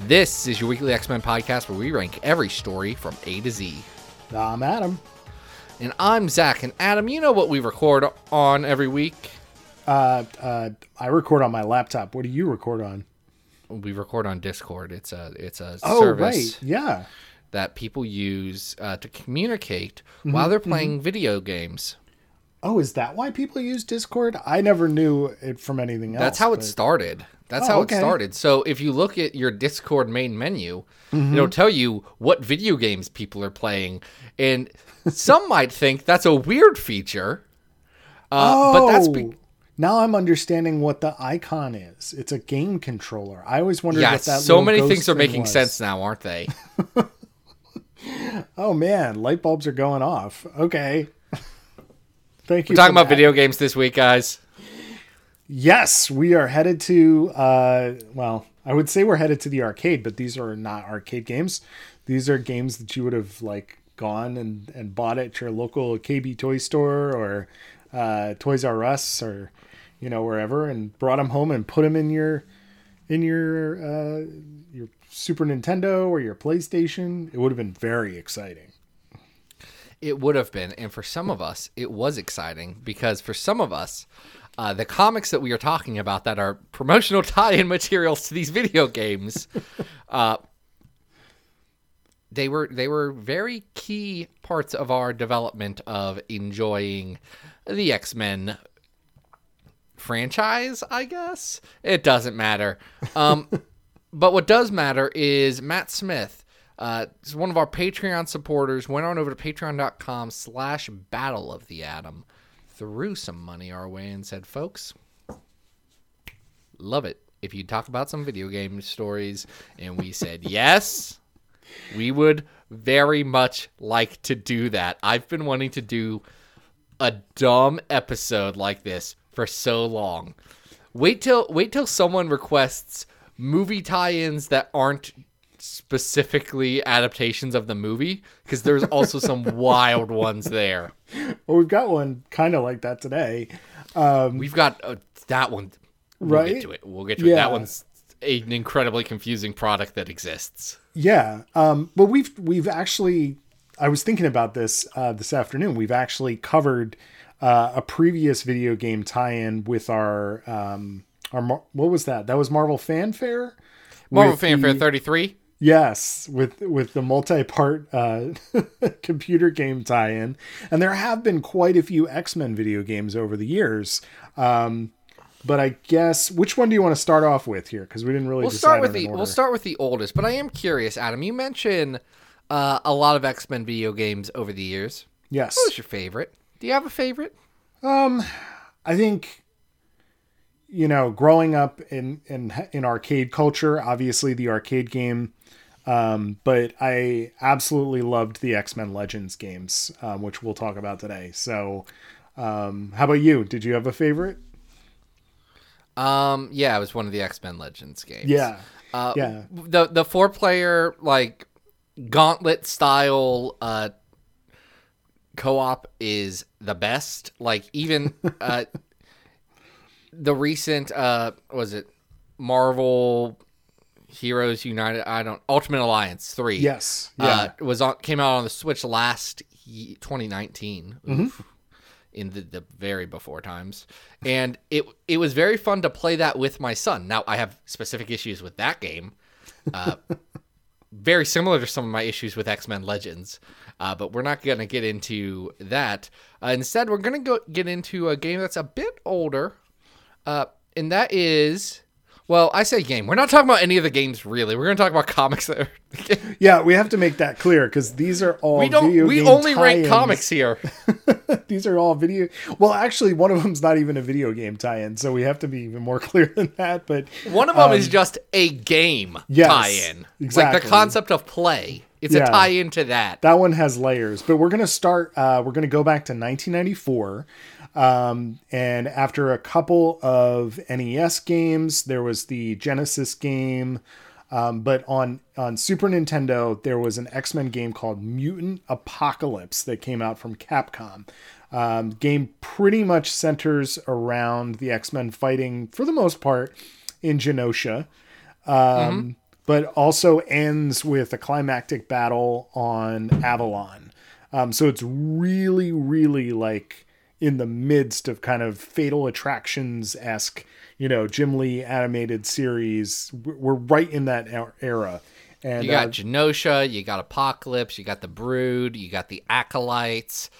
This is your weekly X Men podcast where we rank every story from A to Z. I'm Adam. And I'm Zach. And Adam, you know what we record on every week? Uh, uh, I record on my laptop. What do you record on? We record on Discord. It's a it's a Oh, service right. Yeah. that people use uh, to communicate Mm-hmm, while they're playing video games. Oh, is that why people use Discord? I never knew it from anything else. That's how it started. That's Oh, how okay. it started. So if you look at your Discord main menu, Mm-hmm. it'll tell you what video games people are playing, and some might think that's a weird feature. Uh, Oh, but that's be- now I'm understanding what the icon is. It's a game controller. I always wondered yeah. what that So many things are making was. sense now, aren't they? Oh man, light bulbs are going off. Okay. Thank you. We're talking about that. video games this week, guys. Yes, we are headed to. Uh, well, I would say we're headed to the arcade, but these are not arcade games. These are games that you would have like gone and, and bought at your local KB toy store or uh, Toys R Us or you know wherever, and brought them home and put them in your in your uh, your Super Nintendo or your PlayStation. It would have been very exciting. It would have been, and for some of us, it was exciting because for some of us, uh, the comics that we are talking about that are promotional tie-in materials to these video games, uh, they were they were very key parts of our development of enjoying the X Men franchise. I guess it doesn't matter. Um, but what does matter is Matt Smith. Uh, one of our Patreon supporters went on over to patreon.com slash battle of the atom, threw some money our way and said, folks, love it if you talk about some video game stories. And we said, yes, we would very much like to do that. I've been wanting to do a dumb episode like this for so long. Wait till wait till someone requests movie tie-ins that aren't specifically adaptations of the movie because there's also some wild ones there. Well, we've got one kind of like that today. We've got uh, that one. We'll Right? get to it. We'll get to it. That one's an incredibly confusing product that exists. Yeah, um, but we've we've actually. I was thinking about this uh, this afternoon. We've actually covered uh, a previous video game tie-in with our um, our what was that? That was Marvel Fanfare. Marvel Fanfare the- 33. Yes, with with the multi-part uh, computer game tie-in, and there have been quite a few X-Men video games over the years. Um, but I guess which one do you want to start off with here? Because we didn't really. We'll start with the order. we'll start with the oldest, but I am curious, Adam. You mentioned uh, a lot of X Men video games over the years. Yes, What was your favorite? Do you have a favorite? Um, I think you know, growing up in in in arcade culture, obviously the arcade game um, but I absolutely loved the X Men Legends games, um, which we'll talk about today. So, um, how about you? Did you have a favorite? Um, yeah, it was one of the X Men Legends games. Yeah, uh, yeah. The the four player like gauntlet style uh co-op is the best. Like even uh the recent uh was it Marvel Heroes United I don't Ultimate Alliance 3. yes, yeah, Uh, was on came out on the Switch last ye- 2019. Mm-hmm. Oof. In the, the very before times, and it it was very fun to play that with my son. Now I have specific issues with that game, uh, very similar to some of my issues with X Men Legends, uh, but we're not going to get into that. Uh, instead, we're going to go get into a game that's a bit older, uh, and that is. Well, I say game. We're not talking about any of the games really. We're going to talk about comics that are. yeah. We have to make that clear because these are all we don't. We only rank tie-ins. comics here. these are all video. Well, actually, one of them's not even a video game tie-in, so we have to be even more clear than that. But One of them is just a game yes, tie-in, Exactly, like the concept of play. It's Yeah. a tie into that. that one has layers but we're going to start uh, we're going to go back to 1994 um, and after a couple of nes games there was the genesis game. Um, but on on super nintendo there was an x-men game called mutant apocalypse that came out from capcom. Um, game pretty much centers around the x-men fighting for the most part in genosha. Um, but also ends with a climactic battle on Avalon. Um, so it's really, really like in the midst of kind of Fatal Attractions esque, you know, Jim Lee animated series. We're right in that er- era. And You got uh, Genosha, you got Apocalypse, you got the Brood, you got the Acolytes.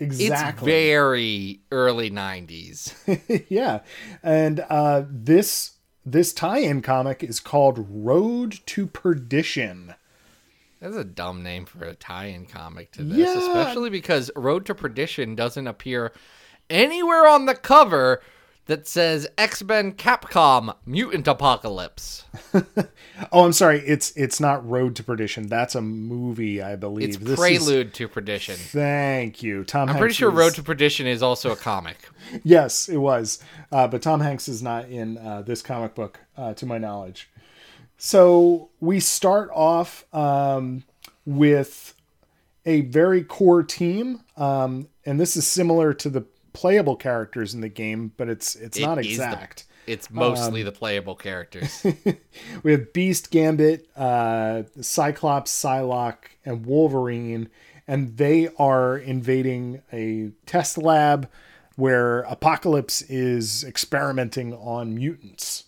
exactly. It's very early 90s. yeah. And uh, this this tie-in comic is called Road to Perdition. That's a dumb name for a tie-in comic to this, Yeah. especially because Road to Perdition doesn't appear anywhere on the cover that says X-Men Capcom Mutant Apocalypse. Oh, I'm sorry. It's it's not Road to Perdition. That's a movie, I believe. It's This is- Prelude to Perdition. Thank you, Tom. I'm pretty sure Road to Perdition is also a comic. Yes, it was, uh, but Tom Hanks is not in uh, this comic book, uh, to my knowledge. So we start off um, with a very core team, um, and this is similar to the playable characters in the game, but it's it's It not is the- exact. It's mostly Um, the playable characters. We have Beast, Gambit, uh, Cyclops, Psylocke, and Wolverine, and they are invading a test lab where Apocalypse is experimenting on mutants.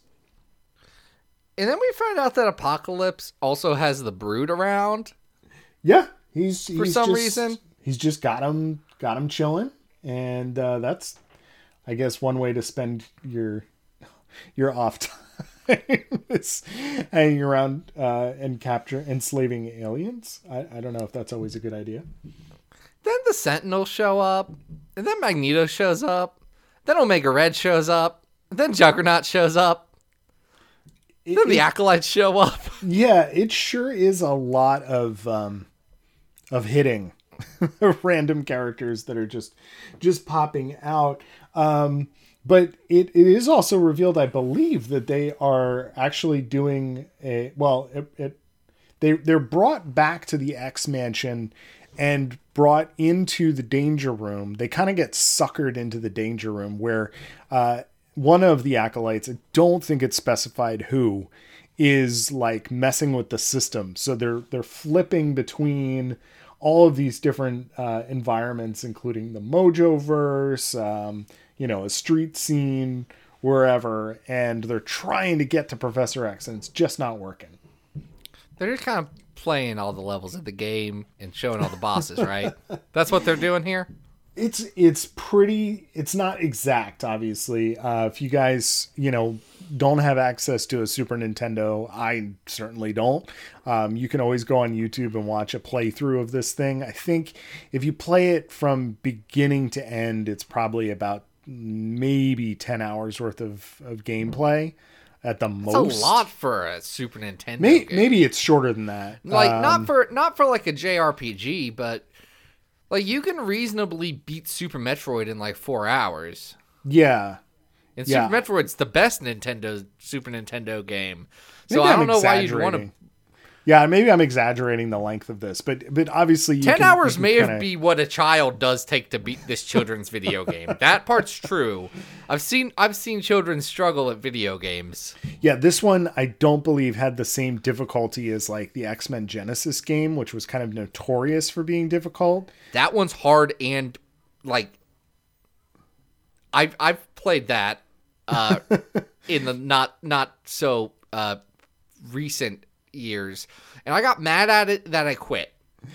And then we find out that Apocalypse also has the Brood around. Yeah, he's for some reason. he's just got him got him chilling, and uh, that's I guess one way to spend your your off time is hanging around uh, and capture enslaving aliens. I, I don't know if that's always a good idea. Then the Sentinels show up, and then Magneto shows up, then Omega Red shows up, then Juggernaut shows up, It- then the it- Acolytes show up. yeah, it sure is a lot of um, of hitting random characters that are just just popping out. Um, but it, it is also revealed, I believe, that they are actually doing a well. It, it they they're brought back to the X Mansion and brought into the danger room. They kind of get suckered into the danger room where uh, one of the acolytes, I don't think it's specified who, is like messing with the system. So they're they're flipping between all of these different uh, environments, including the Mojo verse, um, you know, a street scene, wherever, and they're trying to get to Professor X, and it's just not working. They're just kind of playing all the levels of the game and showing all the bosses, right? That's what they're doing here. It's it's pretty it's not exact obviously. Uh if you guys you know don't have access to a super nintendo i certainly don't. Um you can always go on youtube and watch a playthrough of this thing. I think if you play it from beginning to end it's probably about maybe 10 hours worth of of gameplay at the It's most. a lot for a Super Nintendo May- game. maybe it's shorter than that. Like Um, not for not for like a JRPG, but like you can reasonably beat Super Metroid in like four hours. yeah And Yeah. Super Metroid's the best Nintendo Super Nintendo game. So I don't know why you'd want to. Yeah, maybe I'm exaggerating the length of this, but but obviously you Ten can- hours may kinda- be what a child does take to beat this children's video game. That part's true. I've seen I've seen children struggle at video games. Yeah, this one I don't believe had the same difficulty as like the X Men Genesis game, which was kind of notorious for being difficult. That one's hard and like I've I've played that uh in the not not so uh recent years and I got mad at it that I quit.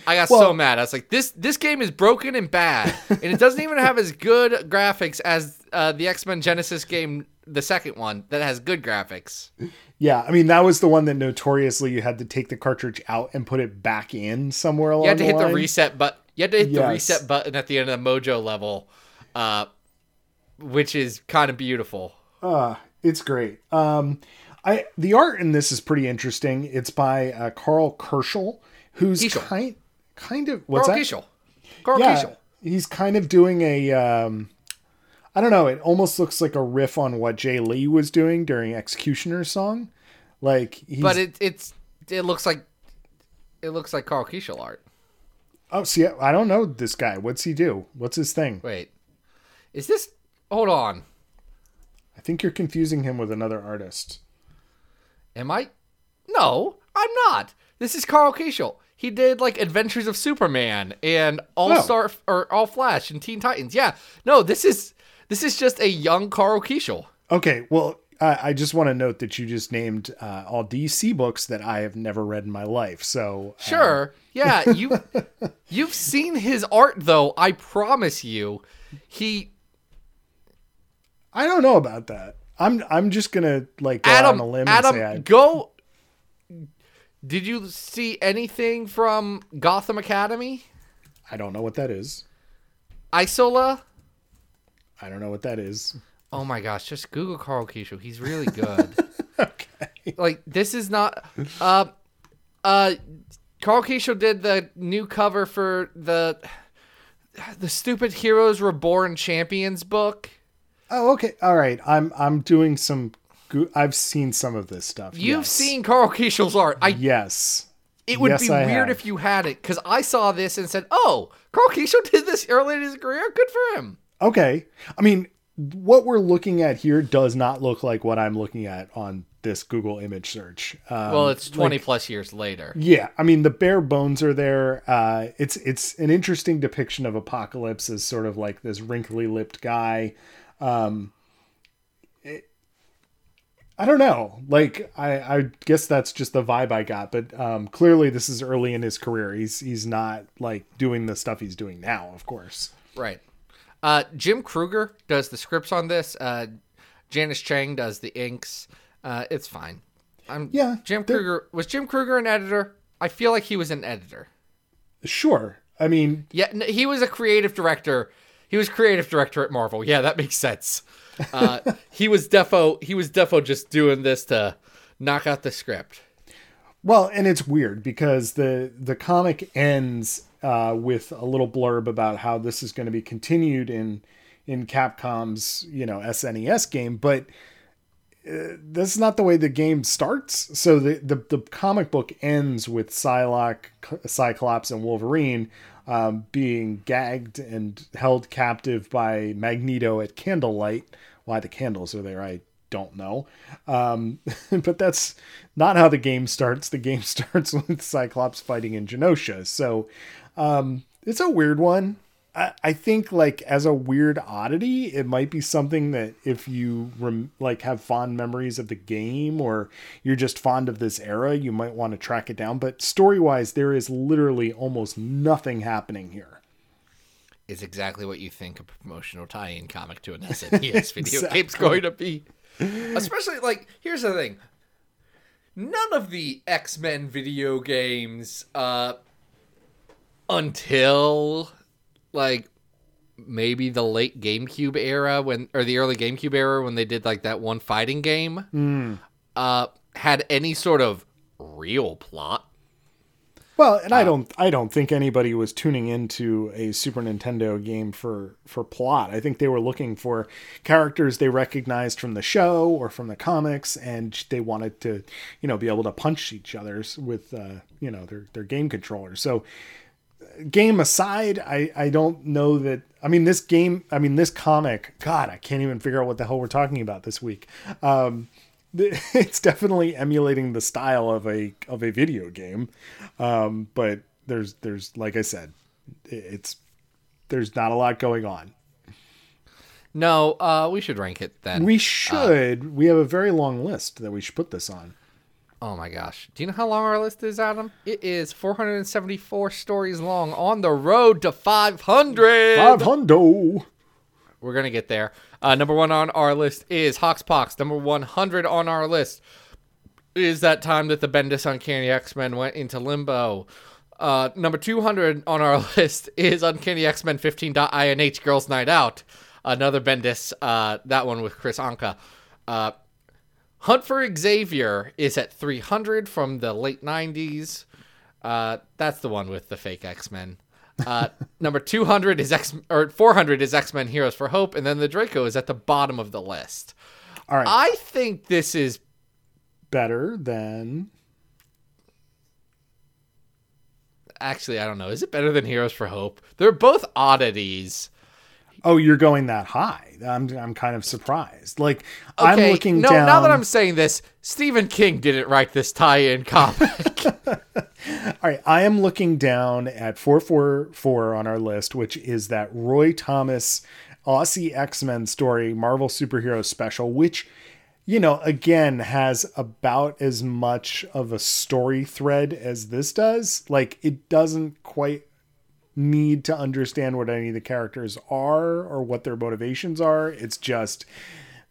I got so mad. I was like this this game is broken and bad and it doesn't even have as good graphics as uh the X-Men Genesis game the second one that has good graphics. Yeah, I mean that was the one that notoriously you had to take the cartridge out and put it back in somewhere along You had to the hit the reset but you had to hit the reset button at the end of the Mojo level, uh, which is kind of beautiful. Uh, it's great. Um, I the art in this is pretty interesting. It's by uh, Carl Kerschel, who's Kiesel. kind kind of what's Carl that? Kiesel. Carl yeah, Kiesel. he's kind of doing a. Um, I don't know. It almost looks like a riff on what Jae Lee was doing during X-Cutioner's Song. Like, he's, But it it's it looks like it looks like Carl Kiesel art. oh, see, I don't know this guy. What's he do? What's his thing? Wait, is this? Hold on. I think you're confusing him with another artist. Am I? No, I'm not. This is Carl Kiesel. He did like Adventures of Superman and All Oh. Star or All Flash and Teen Titans. Yeah. No, this is this is just a young Carl Kiesel. Okay, well, I I just want to note that you just named uh, all DC books that I have never read in my life. So uh, Sure. Yeah, you you've seen his art though. I promise you, he I don't know about that. I'm I'm just gonna like go Adam out on a limb Adam and say I, go. Did you see anything from Gotham Academy? I don't know what that is. Isola? I don't know what that is. Oh my gosh, just Google Carl Kiesel. He's really good. Okay. like this is not uh uh Carl Kiesel did the new cover for the the stupid Heroes Reborn Champions book. Oh, okay. All right. I'm I'm doing some. Go- I've seen some of this stuff. You've yes. seen Carl Kiesel's art. I Yes. it would Yes, be I weird have. if you had it cuz I saw this and said, "Oh, Carl Kiesel did this early in his career. Good for him." Okay. I mean, what we're looking at here does not look like what I'm looking at on this Google image search. Um, Well, it's 20 plus years later. Yeah, I mean the bare bones are there. Uh, it's it's an interesting depiction of Apocalypse as sort of like this wrinkly lipped guy. Um, it- I don't know. Like I, I guess that's just the vibe I got. But um, clearly, this is early in his career. He's he's not like doing the stuff he's doing now. Of course. Right. Uh, Jim Krueger does the scripts on this. Uh, Janice Chiang does the inks. Uh, it's fine. I'm, Yeah, Jim Krueger was Jim Krueger an editor? I feel like he was an editor. Sure. I mean, Yeah, he was a creative director. He was creative director at Marvel. Yeah, that makes sense. Uh, he was defo. He was defo just doing this to knock out the script. Well, and it's weird because the the comic ends uh, with a little blurb about how this is going to be continued in in Capcom's you know SNES game, but uh, that's not the way the game starts. So the the, the comic book ends with Psylocke, Cyclops, and Wolverine um, being gagged and held captive by Magneto at candlelight. Why the candles are there, I don't know. Um, but that's not how the game starts. The game starts with Cyclops fighting in Genosha. So um, it's a weird one. I, I think like as a weird oddity, it might be something that if you rem- like have fond memories of the game or you're just fond of this era, you might want to track it down. But story wise, there is literally almost nothing happening here. Is exactly what you think a promotional tie-in comic to an SNES video Exactly. game's going to be. Especially like here's the thing. None of the X-Men video games uh until like maybe the late GameCube era when or the early GameCube era when they did like that one fighting game uh had any sort of real plot. Well, and I don't I don't think anybody was tuning into a Super Nintendo game for for plot. I think they were looking for characters they recognized from the show or from the comics and they wanted to, you know, be able to punch each other's with uh, you know, their their game controllers. So game aside, I I don't know that I mean this game, I mean this comic, god, I can't even figure out what the hell we're talking about this week. Um it's definitely emulating the style of a of a video game um but there's there's like i said it's there's not a lot going on No, uh we should rank it then. we should we have a very long list that we should put this on Oh my gosh. Do you know how long our list is, Adam? It is 474 stories long on the road to 500. five hundo We're going to get there. Uh, number one on our list is Hoxpox. Number 100 on our list is that time that the Bendis Uncanny X Men went into limbo. Uh, number 200 on our list is Uncanny X Men 15.inh Girls Night Out. Another Bendis, uh, that one with Kris Anka. Hunt for Xavier is at 300 from the late 90s. Uh, that's the one with the fake X Men. Uh, number 200 is X or 400 is X Men Heroes for Hope, and then the Draco is at the bottom of the list. All right. I think this is Better than. actually I don't know. Is it better than Heroes for Hope? They're both oddities. Oh, you're going that high. I'm I'm kind of surprised. Like I'm Okay, looking no, down. now that I'm saying this, Stephen King didn't write this tie-in comic. All right, I am looking down at 444 on our list, which is that Roy Thomas Aussie X Men story, Marvel Superhero Special, which, you know, again, has about as much of a story thread as this does. Like, it doesn't quite need to understand what any of the characters are or what their motivations are. It's just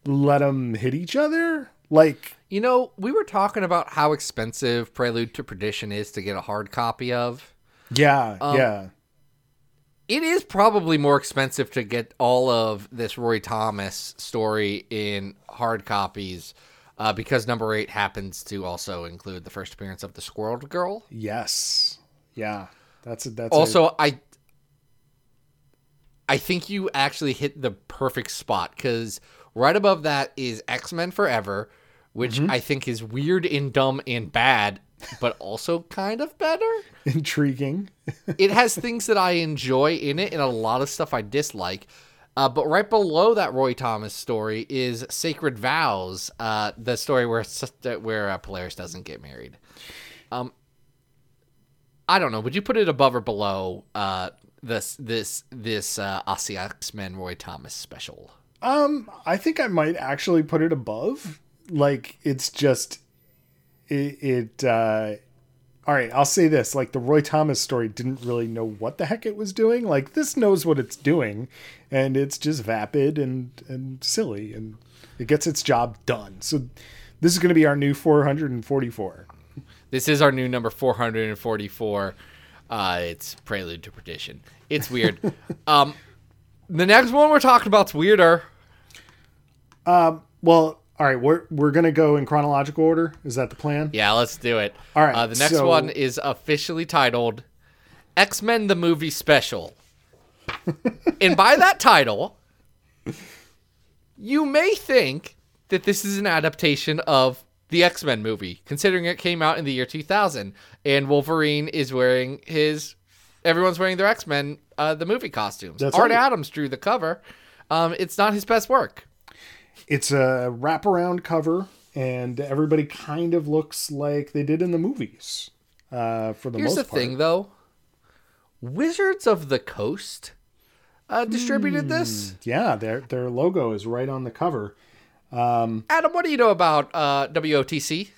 let them hit each other. Like, you know, we were talking about how expensive Prelude to Perdition is to get a hard copy of. yeah, Um, yeah. It is probably more expensive to get all of this Roy Thomas story in hard copies uh, because number eight happens to also include the first appearance of the Squirrel Girl. Yes. Yeah. That's a, that's Also, I I think you actually hit the perfect spot because right above that is X Men Forever, which I think is weird and dumb and bad, but also kind of better. intriguing. it has things that I enjoy in it and a lot of stuff I dislike. Uh, but right below that Roy Thomas story is Sacred Vows, uh, the story where where uh, Polaris doesn't get married. Um, I don't know. Would you put it above or below uh, this this this uh, Aussie X Men Roy Thomas special? Um, I think I might actually put it above. Like it's just it, it uh all right, I'll say this, like the Roy Thomas story didn't really know what the heck it was doing. Like this knows what it's doing and it's just vapid and and silly and it gets its job done. So this is going to be our new 444. This is our new number 444. Uh, it's Prelude to Perdition. It's weird. um, the next one we're talking about's weirder. Well, all right, we're we're going to go in chronological order. Is that the plan? Yeah, let's do it. All right, Uh, the next so- one is officially titled X Men the Movie Special. and by that title, you may think that this is an adaptation of the X Men movie, considering it came out in the year 2000 and Wolverine is wearing his. Everyone's wearing their X Men, uh, the movie costumes. That's Art right. Adams drew the cover. Um, it's not his best work. It's a wraparound cover, and everybody kind of looks like they did in the movies. Uh, for the Here's most the part. thing, though Wizards of the Coast uh, distributed this. Yeah, their their logo is right on the cover. Adam, what do you know about uh, WOTC?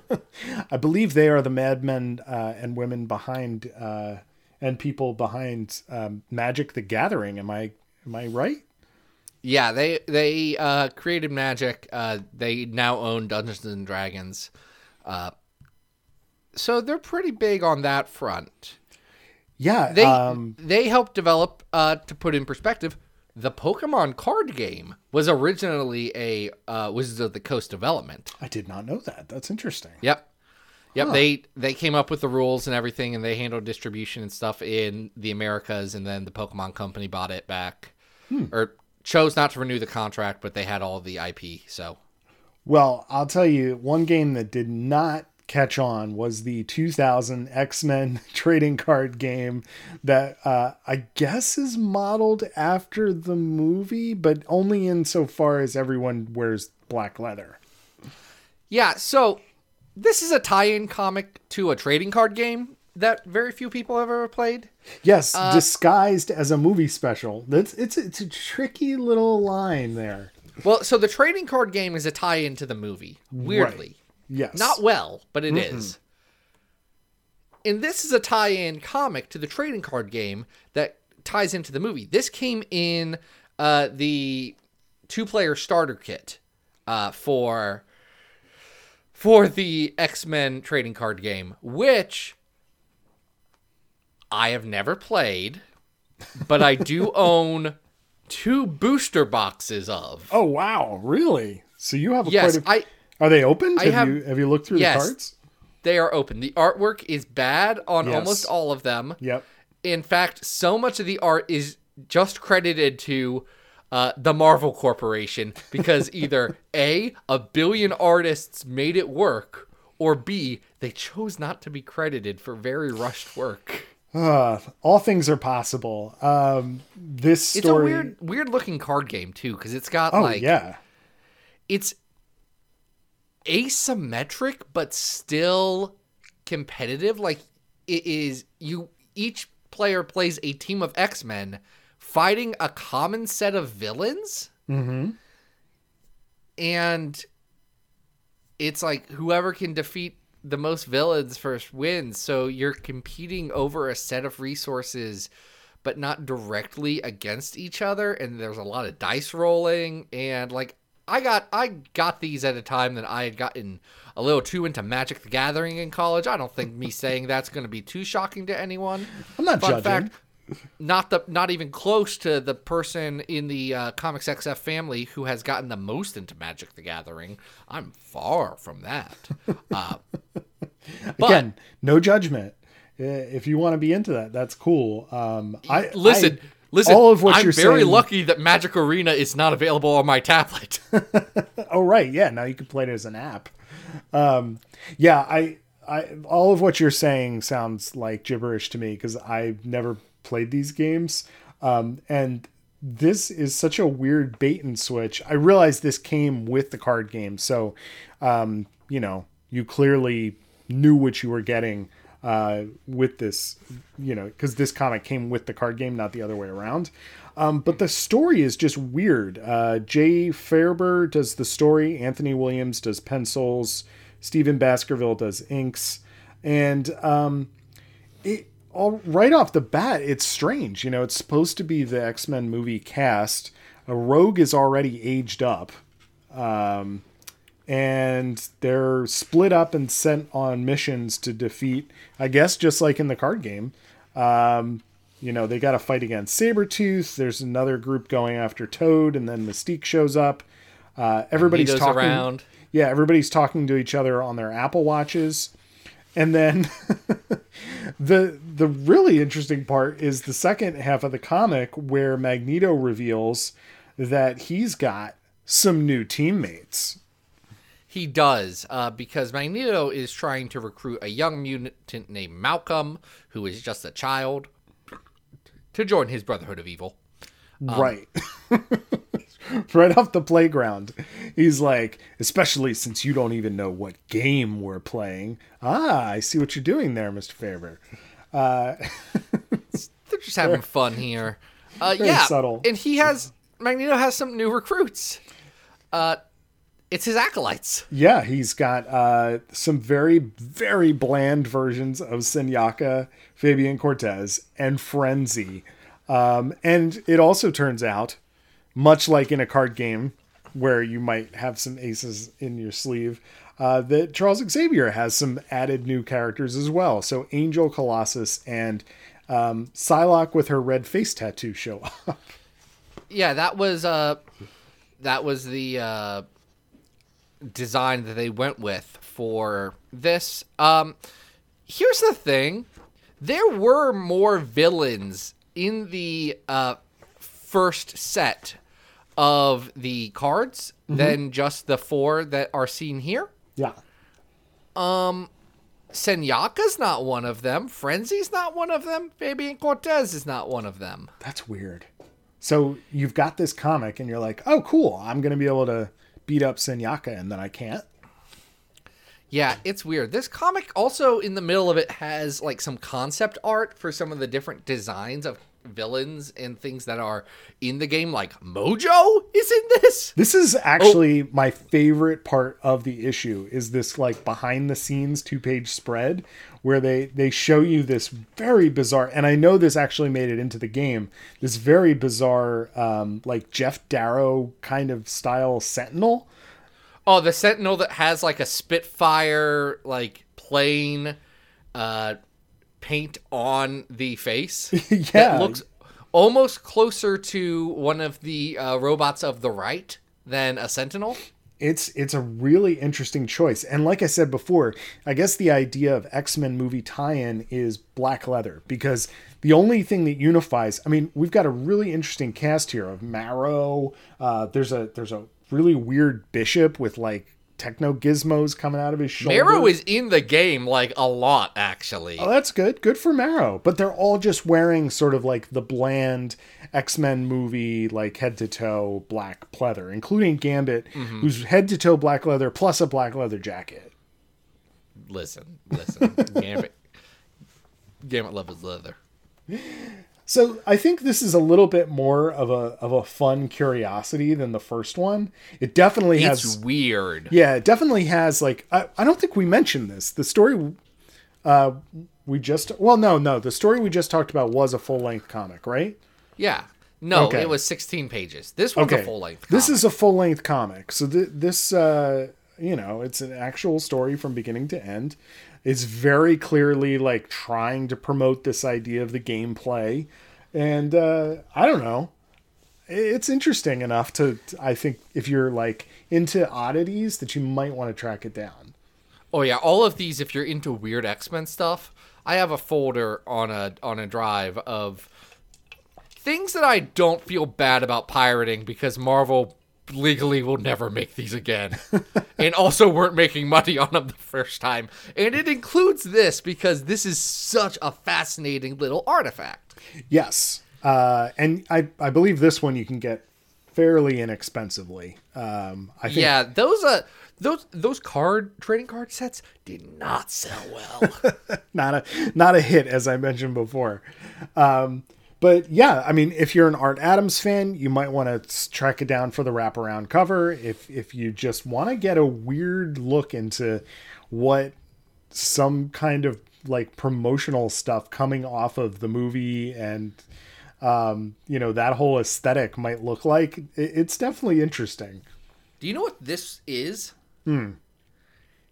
I believe they are the madmen uh, and women behind uh, and people behind um, Magic: The Gathering. Am I am I right? Yeah, they they uh, created Magic. Uh, they now own Dungeons and Dragons. Uh, so they're pretty big on that front. Yeah. They um, they helped develop uh, to put in perspective. The Pokemon card game was originally a uh, Wizards of the Coast development. I did not know that. That's interesting. Yep. Yep, they they came up with the rules and everything, and they handled distribution and stuff in the Americas, and then the Pokemon Company bought it back, or chose not to renew the contract, but they had all the IP. So Well, I'll tell you, one game that did not catch on was the 2000 X Men trading card game that uh, I guess is modeled after the movie, but only insofar as everyone wears black leather. yeah, so this is a tie-in comic to a trading card game that very few people have ever played. Yes, Uh, disguised as a movie special. That's it's it's a tricky little line there. Well, so the trading card game is a tie-in to the movie. Weirdly, Yes, not well, but it is. And this is a tie-in comic to the trading card game that ties into the movie. This came in uh, the two-player starter kit uh, for for the X-Men trading card game, which I have never played, but I do own two booster boxes of. Oh wow, really? So you have a Yes, quite a, I Are they open? Have, have- you have you looked through yes. the cards? they are open. The artwork is bad on Yes. almost all of them. Yep. In fact, so much of the art is just credited to uh, the Marvel Corporation because either A, a billion artists made it work, or B, they chose not to be credited for very rushed work. Uh, all things are possible. Um, this It's a weird, weird looking card game too, because it's got oh like yeah. it's asymmetric but still competitive. Like it is you each player plays a team of x-men fighting a common set of villains. Mm-hmm. and it's like whoever can defeat the most villains first wins. So you're competing over a set of resources but not directly against each other. And there's a lot of dice rolling. And like i got i got these at a time that i had gotten a little too into magic the gathering in college i don't think me saying that's going to be too shocking to anyone I'm not fun judging. fact not the not even close to the person in the uh, comics xf family who has gotten the most into magic the gathering i'm far from that uh, Again, no judgment. Uh, If you want to be into that, that's cool. Um, I listen I- listen All of what i'm you're very saying, lucky that magic arena is not available on my tablet Oh right, yeah. Now you can play it as an app. Um, yeah, I, I, all of what you're saying sounds like gibberish to me because I've never played these games, um, and this is such a weird bait and switch. I realize this came with the card game, so um, you know you clearly knew what you were getting uh, with this, you know, because this comic came with the card game, not the other way around. Um, but the story is just weird. Uh, Jay Faerber does the story, Anthony Williams does pencils, Stephen Baskerville does inks, and um, it all right off the bat, it's strange. You know, it's supposed to be the X Men movie cast. A Rogue is already aged up, um, and they're split up and sent on missions to defeat. I guess just like in the card game. Um, you know, they got to fight against Sabretooth. There's another group going after Toad, and then Mystique shows up. Uh, everybody's talking around. Yeah, everybody's talking to each other on their Apple Watches. And then the the really interesting part is the second half of the comic where Magneto reveals that he's got some new teammates. He does, uh, because Magneto is trying to recruit a young mutant named Malcolm, who is just a child, to join his Brotherhood of Evil. right. right off the playground. He's like, especially since you don't even know what game we're playing. Ah, I see what you're doing there, Mr. Faerber. They're just having fun here. Uh, yeah, subtle. and he has Magneto has some new recruits. Uh, it's his acolytes. Yeah, he's got uh, some very, very bland versions of Senyaka, Fabian Cortez, and Frenzy. Um, and it also turns out, much like in a card game where you might have some aces in your sleeve, uh, that Charles Xavier has some added new characters as well. So Angel Colossus and um, Psylocke with her red face tattoo show up. Yeah, that was uh, that was the uh, design that they went with for this. Um, here's the thing: there were more villains in the uh, first set of the cards than just the four that are seen here. yeah. Um, Senyaka's not one of them. Frenzy's not one of them. Fabian Cortez is not one of them. That's weird. So you've got this comic and you're like, oh, cool. I'm going to be able to beat up Senyaka and then I can't. Yeah, it's weird. This comic also in the middle of it has like some concept art for some of the different designs of villains and things that are in the game like Mojo is in this. This is actually my favorite part of the issue is this like behind the scenes two page spread where they they show you this very bizarre and I know this actually made it into the game this very bizarre um like Geof Darrow kind of style sentinel Oh, the Sentinel that has like a Spitfire like plane. uh paint on the face. Yeah. That looks almost closer to one of the uh, robots of the right than a Sentinel. it's it's a really interesting choice and like i said before i guess the idea of x-men movie tie-in is black leather because the only thing that unifies i mean we've got a really interesting cast here of marrow uh, there's a there's a really weird bishop with like techno gizmos coming out of his shoulder Marrow is in the game like a lot, actually. Oh, that's good. Good for Marrow. But they're all just wearing sort of like the bland X Men movie, like head to toe black pleather, including Gambit, mm-hmm. who's head to toe black leather plus a black leather jacket. Listen, listen. Gambit. Gambit love his leather. So I think this is a little bit more of a of a fun curiosity than the first one. It definitely It's has weird. Yeah, it definitely has like I, I don't think we mentioned this. The story uh we just well no, no, the story we just talked about was a full-length comic, right? Yeah. No, Okay. it was 16 pages. This one's Okay. a full length. This is a full-length comic. So th- this uh you know, it's an actual story from beginning to end. It's very clearly like trying to promote this idea of the gameplay. And uh I don't know. It's interesting enough to I think if you're like into oddities that you might want to track it down. Oh yeah, all of these. If you're into weird X Men stuff, I have a folder on a on a drive of things that I don't feel bad about pirating because Marvel legally will never make these again, and also weren't making money on them the first time. And it includes this because this is such a fascinating little artifact. Yes. Uh, and I, I believe this one you can get fairly inexpensively. Um, I think Yeah, those uh those those card trading card sets did not sell well. not a not a hit as I mentioned before. Um, but yeah, I mean, if you're an Art Adams fan, you might want to track it down for the wraparound cover. If if you just want to get a weird look into what some kind of like promotional stuff coming off of the movie and um, you know that whole aesthetic might look like, it, it's definitely interesting. Do you know what this is? Hmm.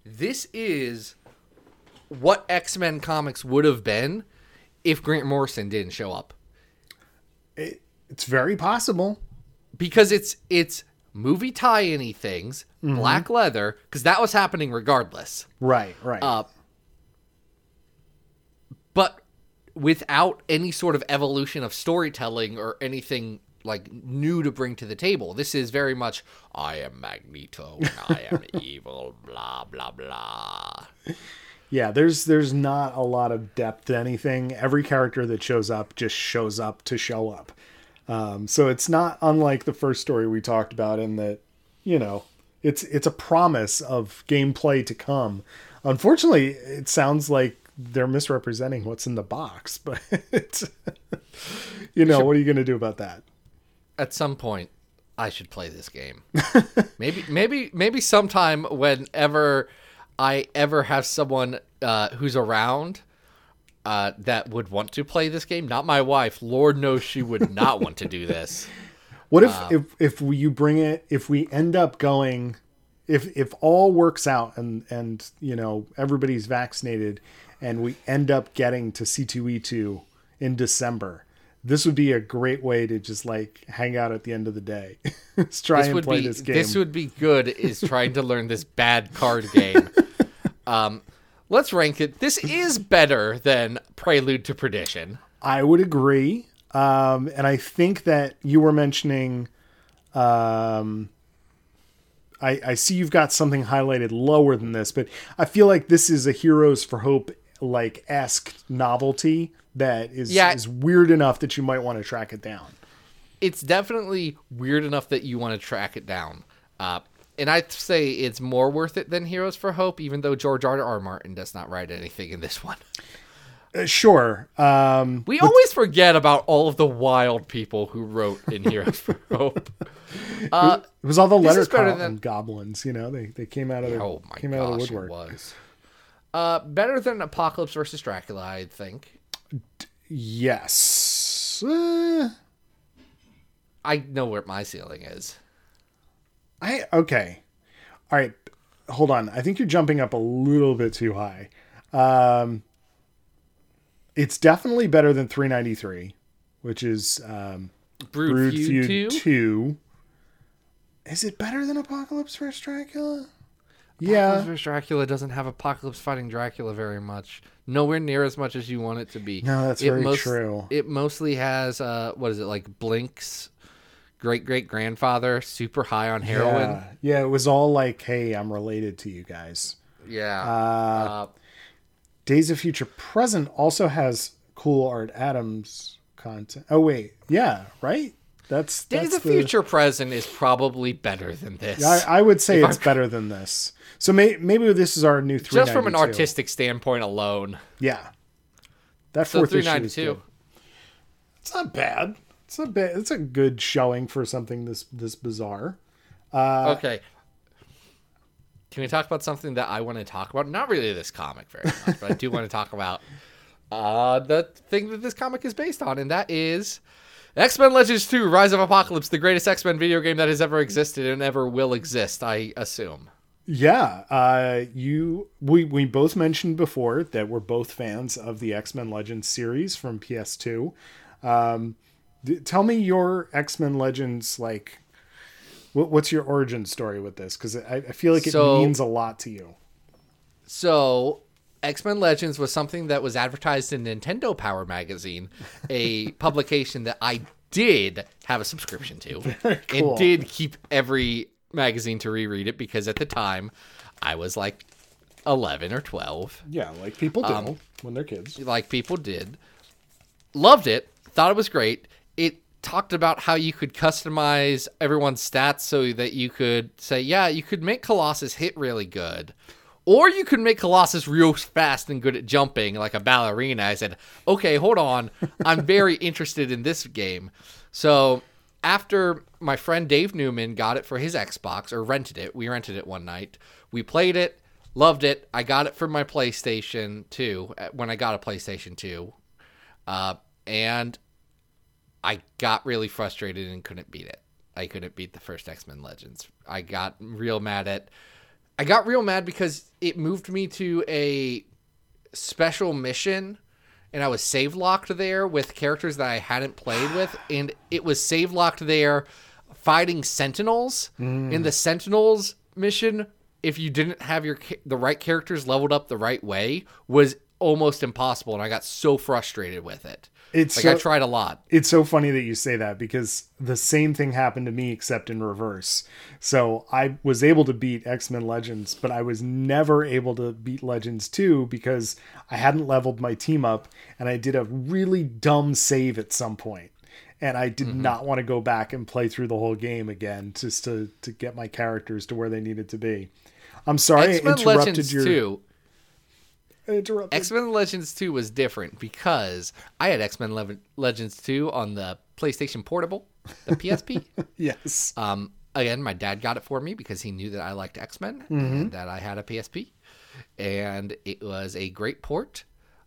This is what X Men comics would have been if Grant Morrison didn't show up. It, it's very possible. Because it's it's movie tie-in things, black leather, because that was happening regardless. Right, right. Uh, but without any sort of evolution of storytelling or anything like new to bring to the table. This is very much I am Magneto and I am evil, blah blah blah. Yeah, there's there's not a lot of depth to anything. Every character that shows up just shows up to show up. Um, so it's not unlike the first story we talked about in that, you know, it's it's a promise of gameplay to come. Unfortunately, it sounds like they're misrepresenting what's in the box, but you know, what are you going to do about that? At some point, I should play this game. maybe maybe maybe sometime whenever I ever have someone uh, who's around uh, that would want to play this game. Not my wife. Lord knows she would not want to do this. What if if if we, you bring it if we end up going if if all works out and and you know everybody's vaccinated and we end up getting to C2E2 in December. This would be a great way to just like hang out at the end of the day. Let's try this and play be this game. this would be good is trying to learn this bad card game um let's rank it this is better than prelude to perdition I would agree. Um, and I think that you were mentioning um, I, I see you've got something highlighted lower than this, but I feel like this is a Heroes for Hope like esque novelty that is Yeah. is weird enough that you might want to track it down. it's definitely weird enough that you want to track it down uh and I'd say it's more worth it than Heroes for Hope, even though George R. R. Martin does not write anything in this one. Uh, sure. Um, We always forget about all of the wild people who wrote in Heroes for Hope. Uh, it was all the letter than- goblins. You know, they they came out of the oh my came out of the gosh, it woodwork. was. Uh, better than Apocalypse versus Dracula, I think. Yes. Uh, I know where my ceiling is. I okay. All right. Hold on. I think you're jumping up a little bit too high. Um it's definitely better than 393, which is um Brood, Brood Feud, Feud 2. 2. Is it better than Apocalypse vs Dracula? Yeah. Apocalypse Yeah. vs. Dracula doesn't have Apocalypse fighting Dracula very much. Nowhere near as much as you want it to be. No, that's it very true. It mostly has uh, what is it like? Blink's great great grandfather, super high on heroin. Yeah. yeah, it was all like, hey, I'm related to you guys. Yeah. Uh, Uh, Days of Future Present also has cool Art Adams content. Oh wait, yeah, right. That's Days that's of the- Future Present is probably better than this. I, I would say If it's I'm- better than this. So may, maybe this is our new three. Just from an artistic standpoint alone. yeah. That So fourth three issue is two. good. It's not bad. It's not bad. It's a good showing for something this this bizarre. Uh, Okay. Can we talk about something that I want to talk about? Not really this comic very much, but I do want to talk about uh, the thing that this comic is based on, and that is X Men Legends 2 Rise of Apocalypse, the greatest X Men video game that has ever existed and ever will exist, I assume. Yeah, uh, you we we both mentioned before that we're both fans of the X Men Legends series from PS2. Um, d- tell me your X Men Legends like. What, what's your origin story with this? Because I, I feel like it So- means a lot to you. So, X Men Legends was something that was advertised in Nintendo Power Magazine, a publication that I did have a subscription to, cool. and did keep every magazine to reread it because at the time I was like 11 or 12, Yeah, like people do Um, when they're kids. like people did. Loved it, thought it was great. It talked about how you could customize everyone's stats so that you could say, yeah, you could make Colossus hit really good. Or you could make Colossus real fast and good at jumping like a ballerina. I said, okay, hold on. I'm very interested in this game. So after my friend Dave Newman got it for his Xbox or rented it, we rented it one night. We played it, loved it. I got it for my PlayStation 2 uh, when I got a PlayStation 2. Uh, and I got really frustrated and couldn't beat it. I couldn't beat the first X Men Legends. I got real mad at. I got real mad because it moved me to a special mission and I was save locked there with characters that I hadn't played with, and it was save locked there fighting Sentinels. Mm. In the Sentinels mission, if you didn't have your the right characters leveled up the right way, was almost impossible, and I got so frustrated with it. It's like so- I tried a lot. It's so funny that you say that because the same thing happened to me except in reverse. So I was able to beat X Men Legends, but I was never able to beat Legends 2 because I hadn't leveled my team up and I did a really dumb save at some point. And I did mm-hmm. not want to go back and play through the whole game again just to, to get my characters to where they needed to be. I'm sorry I X Men interrupted Legends your. 2. Interrupted. X Men Legends 2 was different because I had X Men Legends 2 on the PlayStation Portable, the PSP. yes. Um, again, my dad got it for me because he knew that I liked X Men and that I had a PSP, and it was a great port.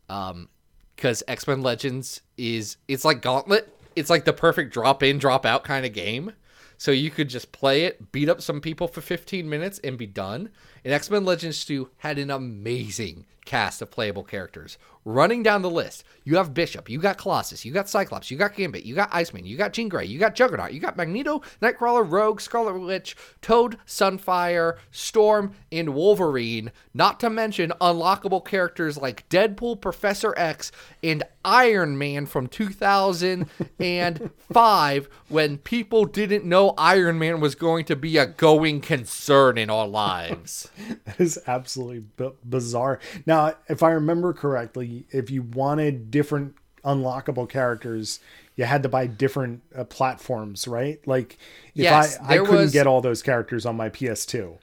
Um, because X Men Legends is it's like Gauntlet. It's like the perfect drop in, drop out kind of game. So you could just play it, beat up some people for 15 minutes, and be done. X Men Legends 2 had an amazing cast of playable characters. Running down the list, you have Bishop, you got Colossus, you got Cyclops, you got Gambit, you got Iceman, you got Jean Grey, you got Juggernaut, you got Magneto, Nightcrawler, Rogue, Scarlet Witch, Toad, Sunfire, Storm, and Wolverine. Not to mention unlockable characters like Deadpool, Professor X, and Iron Man from 2005 when people didn't know Iron Man was going to be a going concern in our lives. That is absolutely b- bizarre. Now, if I remember correctly, if you wanted different unlockable characters, you had to buy different uh, platforms, right? Like, if Yes, I, I couldn't was- get all those characters on my PS2.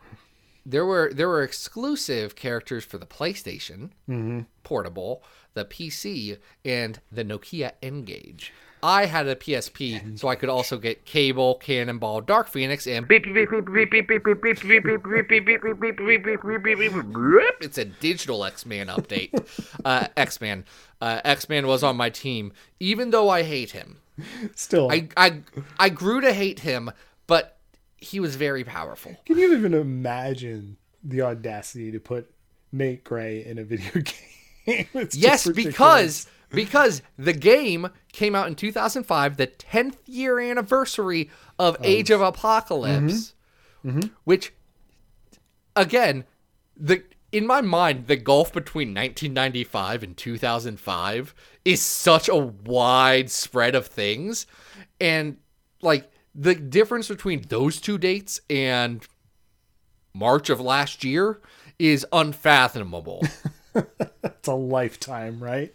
there were there were exclusive characters for the PlayStation portable, the PC, and the Nokia N-Gage. I had a PSP, so I could also get Cable, Cannonball, Dark Phoenix, and it's a digital X-Man update. Uh, X-Man, uh, X-Man was on my team, even though I hate him. Still, I I I grew to hate him, but he was very powerful. can you even imagine the audacity to put Nate Gray in a video game? Yes, ridiculous. because because the game came out in 2005, the 10th year anniversary of Age of Apocalypse. Mm-hmm. Mm-hmm. which again, the in my mind, the gulf between 1995 and 2005 is such a wide spread of things, and like the difference between those two dates and March of last year is unfathomable. It's a lifetime, right?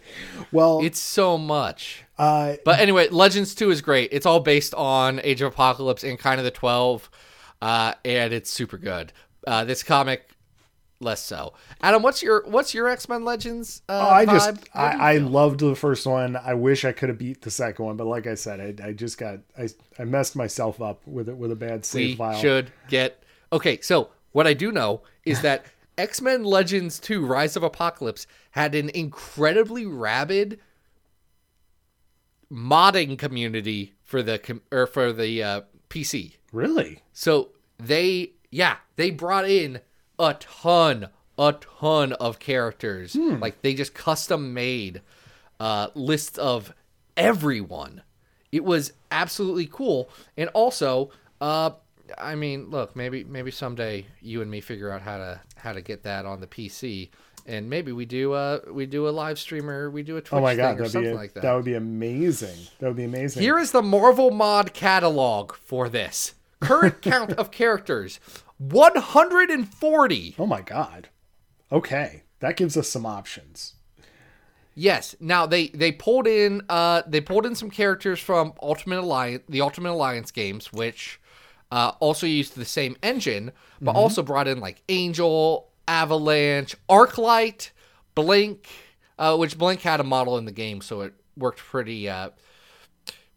Well, it's so much. uh, But anyway, Legends 2 is great. It's all based on Age of Apocalypse and kind of the 12, uh, and it's super good. Uh, this comic, less so. Adam, what's your what's your X Men Legends? Uh, I just vibe? You I, I loved the first one. I wish I could have beat the second one, but like I said, I, I just got I, I messed myself up with it with a bad save we file. should get okay. So what I do know is that X Men Legends 2: Rise of Apocalypse had an incredibly rabid modding community for the com- or for the uh, PC. Really? So they, yeah, they brought in a ton, a ton of characters. Like they just custom made uh, lists of everyone. It was absolutely cool, and also, uh, I mean, look, maybe maybe someday you and me figure out how to how to get that on the PC. And maybe we do a we do a live streamer, we do a Twitch Oh my thing god, or that'd be something a- like that. that would be amazing. That would be amazing. Here is the Marvel Mod catalog for this. Current count of characters 140. oh my god. Okay, that gives us some options. Yes. Now they they pulled in uh they pulled in some characters from Ultimate Alliance the Ultimate Alliance games which uh also used the same engine but also brought in like Angel, Avalanche, Arclight, Blink uh which Blink had a model in the game so it worked pretty uh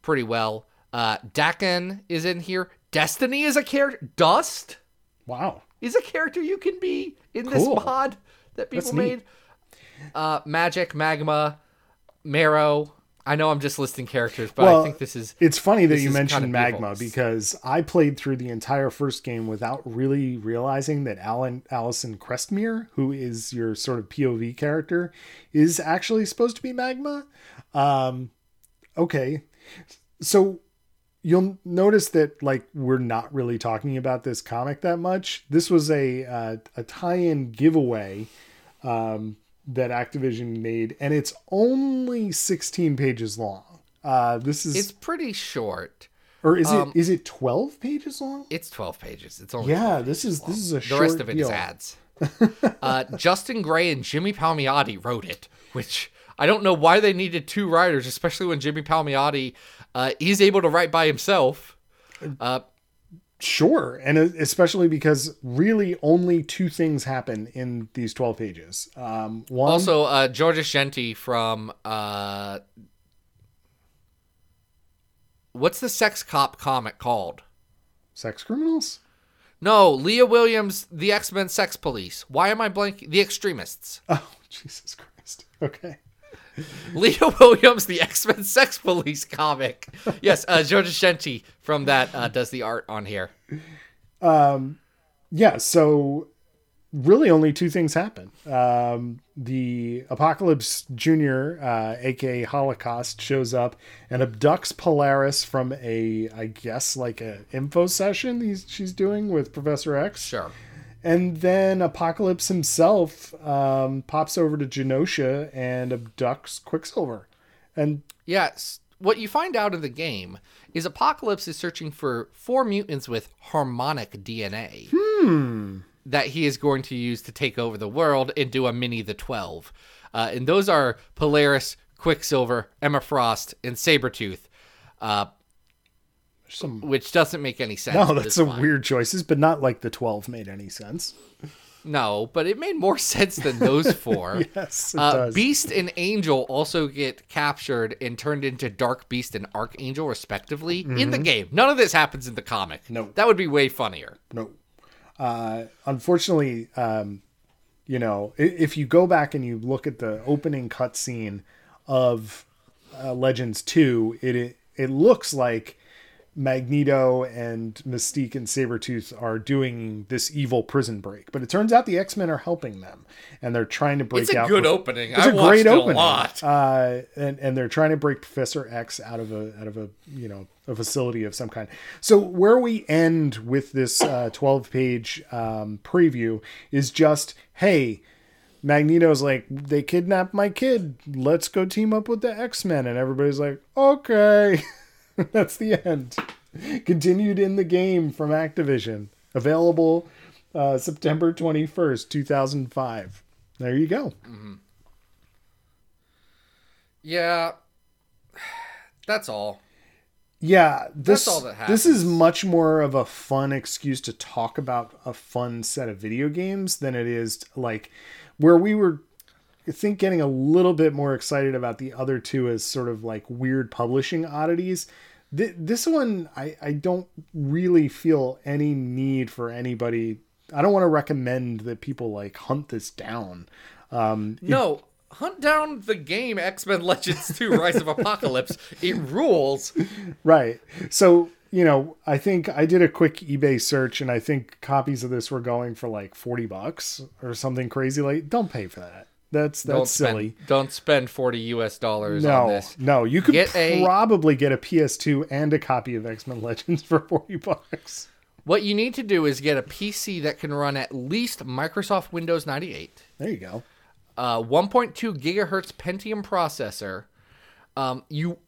pretty well. Uh Daken is in here. Destiny is a character. Dust Wow. is a character you can be in this Cool. mod that people That's neat. made. Uh, Magic, Magma, Marrow. I know I'm just listing characters, but I think this is It's funny that you mentioned kinda Magma beautiful. because I played through the entire first game without really realizing that Alan Allison Crestmere, who is your sort of POV character, is actually supposed to be Magma. Um, okay, so you'll notice that like we're not really talking about this comic that much. This was a uh, a tie-in giveaway um, that Activision made, and it's only 16 pages long. Uh, this is it's pretty short. or is Um, it is it 12 pages long? It's 12 pages. It's only Yeah, this is long. this is a the short rest of it is deal. ads. uh, Justin Gray and Jimmy Palmiotti wrote it, which I don't know why they needed two writers, especially when Jimmy Palmiotti uh, he's able to write by himself. Uh, Sure, and especially because really only two things happen in these 12 pages. Um, one, Also, uh, Georges Jeanty from uh, what's the sex cop comic called? sex criminals. No, Leah Williams, the X Men Sex Police. Why am I blanking? The Extremists. Oh, Jesus Christ. Okay. Leah Williams, the X Men Sex Police comic. Yes, uh, Jeanty from that uh, does the art on here. Yeah, so really only two things happen. Um, the Apocalypse Junior, uh, aka Holocaust, shows up and abducts Polaris from a, I guess, like a info session he's she's doing with Professor X. Sure. And then Apocalypse himself um, pops over to Genosha and abducts Quicksilver. And Yes. What you find out in the game is Apocalypse is searching for four mutants with harmonic DNA that he is going to use to take over the world and do a mini the 12. Uh, and those are Polaris, Quicksilver, Emma Frost, and Sabretooth, uh, some which doesn't make any sense. no, that's some fine. weird choices, but not like the twelve made any sense. No, but it made more sense than those four. Yes, Uh. Beast and Angel also get captured and turned into Dark Beast and Archangel, respectively, in the game. None of this happens in the comic. Mm-hmm. No. That would be way funnier. No. Uh, unfortunately, um, you know, if you go back and you look at the opening cutscene of uh, Legends 2, it, it it looks like Magneto and Mystique and Sabretooth are doing this evil prison break. But it turns out the X Men are helping them, and they're trying to break out. It's a out. good opening. It's I a great opening. a lot. Uh, and and they're trying to break Professor X out of a out of a you know a facility of some kind. So where we end with this uh, twelve page um, preview is just hey. Magneto's like, they kidnapped my kid. Let's go team up with the X Men. And everybody's like, okay. That's the end. Continued in the game from Activision. Available uh, September 21st, 2005. There you go. Yeah. That's all. Yeah, this all that this is much more of a fun excuse to talk about a fun set of video games than it is like where we were I think getting a little bit more excited about the other two as sort of like weird publishing oddities. Th- this one I I don't really feel any need for anybody. I don't want to recommend that people like hunt this down. Um, No, hunt down the game X Men Legends 2 Rise of Apocalypse. It rules. Right. So, you know, I think I did a quick eBay search and I think copies of this were going for like 40 bucks or something crazy like don't pay for that. That's that's Don't silly. spend, don't spend 40 US dollars on No, this. no, you could Get a- probably get a PS2 and a copy of X Men Legends for 40 bucks. What you need to do is get a PC that can run at least Microsoft Windows 98. There you go. uh, 1.2 gigahertz Pentium processor. Um, you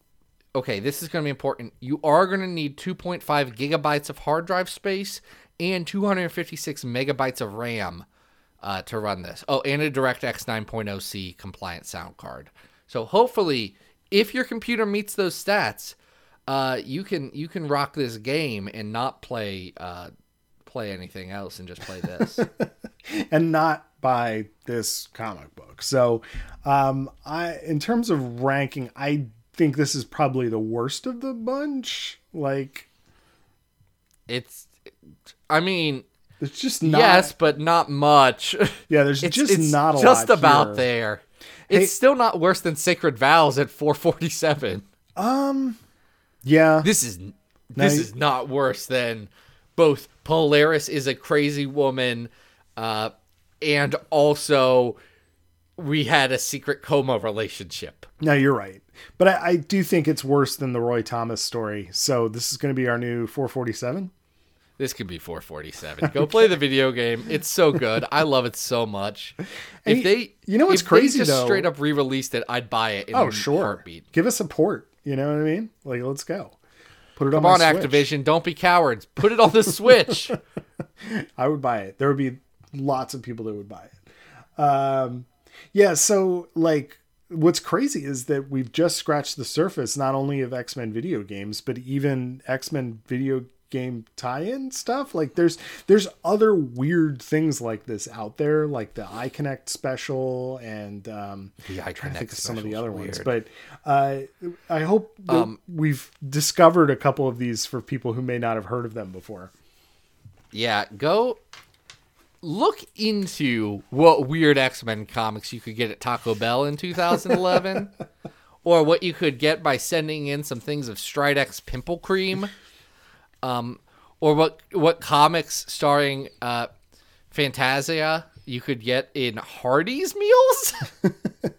okay? This is going to be important. You are going to need 2.5 gigabytes of hard drive space and 256 megabytes of RAM uh, to run this. Oh, and a DirectX 9.0C compliant sound card. So hopefully, if your computer meets those stats, uh, you can you can rock this game and not play uh, play anything else and just play this. and not buy this comic book. So, um, I in terms of ranking, I think this is probably the worst of the bunch. Like, it's, I mean, it's just not. yes, but not much. Yeah, there's It's just it's not a just lot about here. there. It's Hey- still not worse than Sacred Vows at 447. Um, Yeah, This is this you- is not worse than both Polaris is a crazy woman, uh, and also we had a secret coma relationship. no, you're right. But I, I do think it's worse than the Roy Thomas story. So this is going to be our new 447. This could be 447. Go play the video game. It's so good. I love it so much. And If they, you know what's if crazy, they just though? straight up re-released it, I'd buy it. In Oh, a sure. heartbeat. Give us support. You know what I mean? Like, let's go. Put it Come on, on, Switch. Activision, don't be cowards. Put it on the Switch. I would buy it. There would be lots of people that would buy it. Um, yeah. So, like, what's crazy is that we've just scratched the surface not only of X Men video games, but even X Men video game tie-in stuff. Like, there's there's other weird things like this out there, like the iConnect special, and um, The trying to think of some of the other ones. But uh, I hope Um, we've discovered a couple of these for people who may not have heard of them before. yeah, go look into what weird X-Men comics you could get at Taco Bell in 2011 or what you could get by sending in some things of Stridex pimple cream. Um or what what comics starring uh Fantasia you could get in Hardee's meals?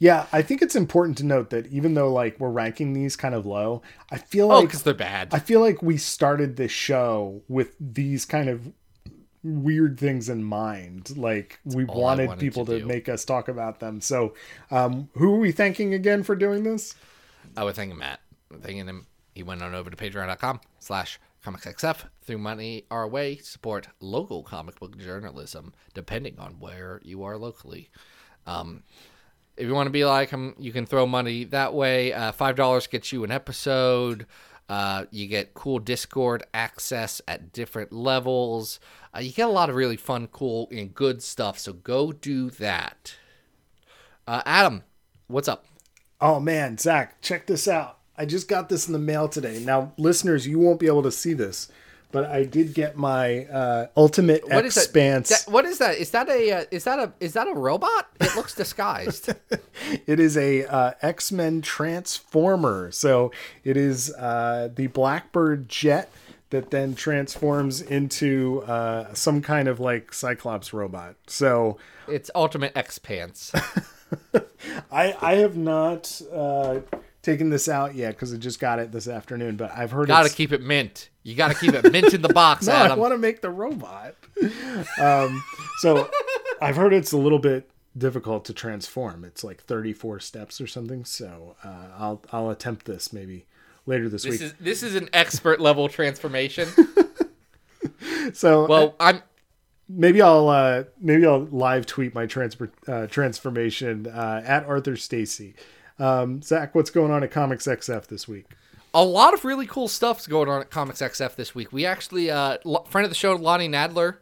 Yeah, I think it's important to note that even though like we're ranking these kind of low, I feel oh, like cuz they're bad. I feel like we started this show with these kind of weird things in mind. Like we wanted, wanted people to to, make us talk about them. So, um, who are we thanking again for doing this? I would thank Matt. I'm thanking him. He went on over to patreon.com slash comicsxf threw money our way support local comic book journalism, depending on where you are locally. Um, if you want to be like him, you can throw money that way. Uh, $5 gets you an episode. Uh, you get cool Discord access at different levels. Uh, you get a lot of really fun, cool, and good stuff. So go do that. Uh, Adam, what's up? Oh man, Zach, check this out. I just got this in the mail today. Now, listeners, you won't be able to see this, but I did get my uh, Ultimate What is that? X-Spanse. that? What is that? Is that a uh, is that a is that a robot? It looks disguised. It is a uh, X Men Transformer. So it is uh, the Blackbird jet that then transforms into uh, some kind of like Cyclops robot. So it's Ultimate X Pants. I I have not uh, taken this out yet because I just got it this afternoon. But I've heard Got to keep it mint. You got to keep it mint in the box, no, I want to make the robot. um, so I've heard it's a little bit difficult to transform. It's like 34 steps or something. So uh, I'll I'll attempt this maybe later this, This week. is this is an expert level transformation. so Well, I'm maybe I'll uh, maybe I'll live tweet my transfer uh, transformation uh, at Arthur Stacy. Um, Zach, what's going on at Comics XF this week? a lot of really cool stuff's going on at Comics XF this week. We actually, uh, friend of the show, Lonnie Nadler,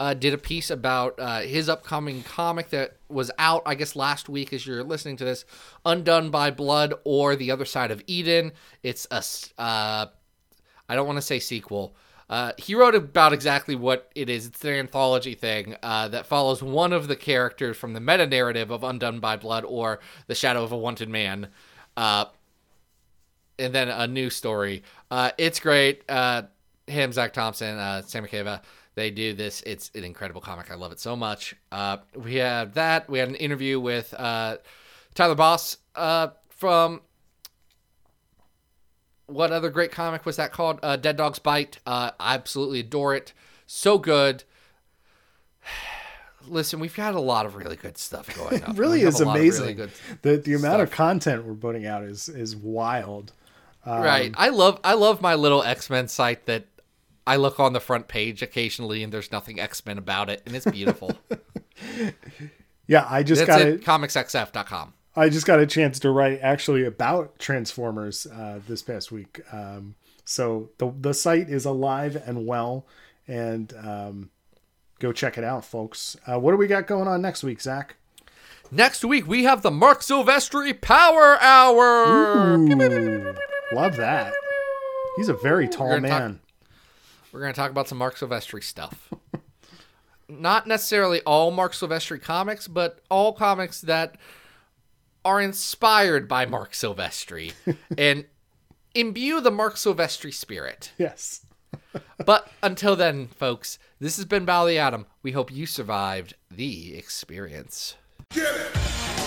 uh, did a piece about uh, his upcoming comic that was out, I guess, last week as you're listening to this Undone by Blood or The Other Side of Eden. It's a, uh, I don't want to say sequel. Uh, he wrote about exactly what it is. It's an anthology thing uh, that follows one of the characters from the meta narrative of Undone by Blood or The Shadow of a Wanted Man. Uh, and then a new story. Uh, it's great. Uh, him, Zach Thompson, uh, Sam they do this. It's an incredible comic. I love it so much. Uh, we have that. We had an interview with Tyler Boss from what other great comic was that called? Uh, Dead Dog's Bite. Uh, I absolutely adore it. So good. Listen, we've got a lot of really good stuff going on. It really is a lot of amazing. really the the amount of content we're putting out is is wild. right. I love I love my little X Men site that I look on the front page occasionally and there's nothing X Men about it and it's beautiful. Yeah, I just That's got it. it. Comicsxf.com. I just got a chance to write actually about Transformers uh, this past week. Um, so the the site is alive and well, and um, go check it out, folks. Uh, what do we got going on next week, Zach? Next week we have the Marc Silvestri Power Hour. Ooh, love that. He's a very tall talk- man. We're going to talk about some Marc Silvestri stuff. Not necessarily all Marc Silvestri comics, but all comics that are inspired by Marc Silvestri and imbue the Marc Silvestri spirit. yes. But until then, folks, this has been Bally Adam. We hope you survived the experience. Get it.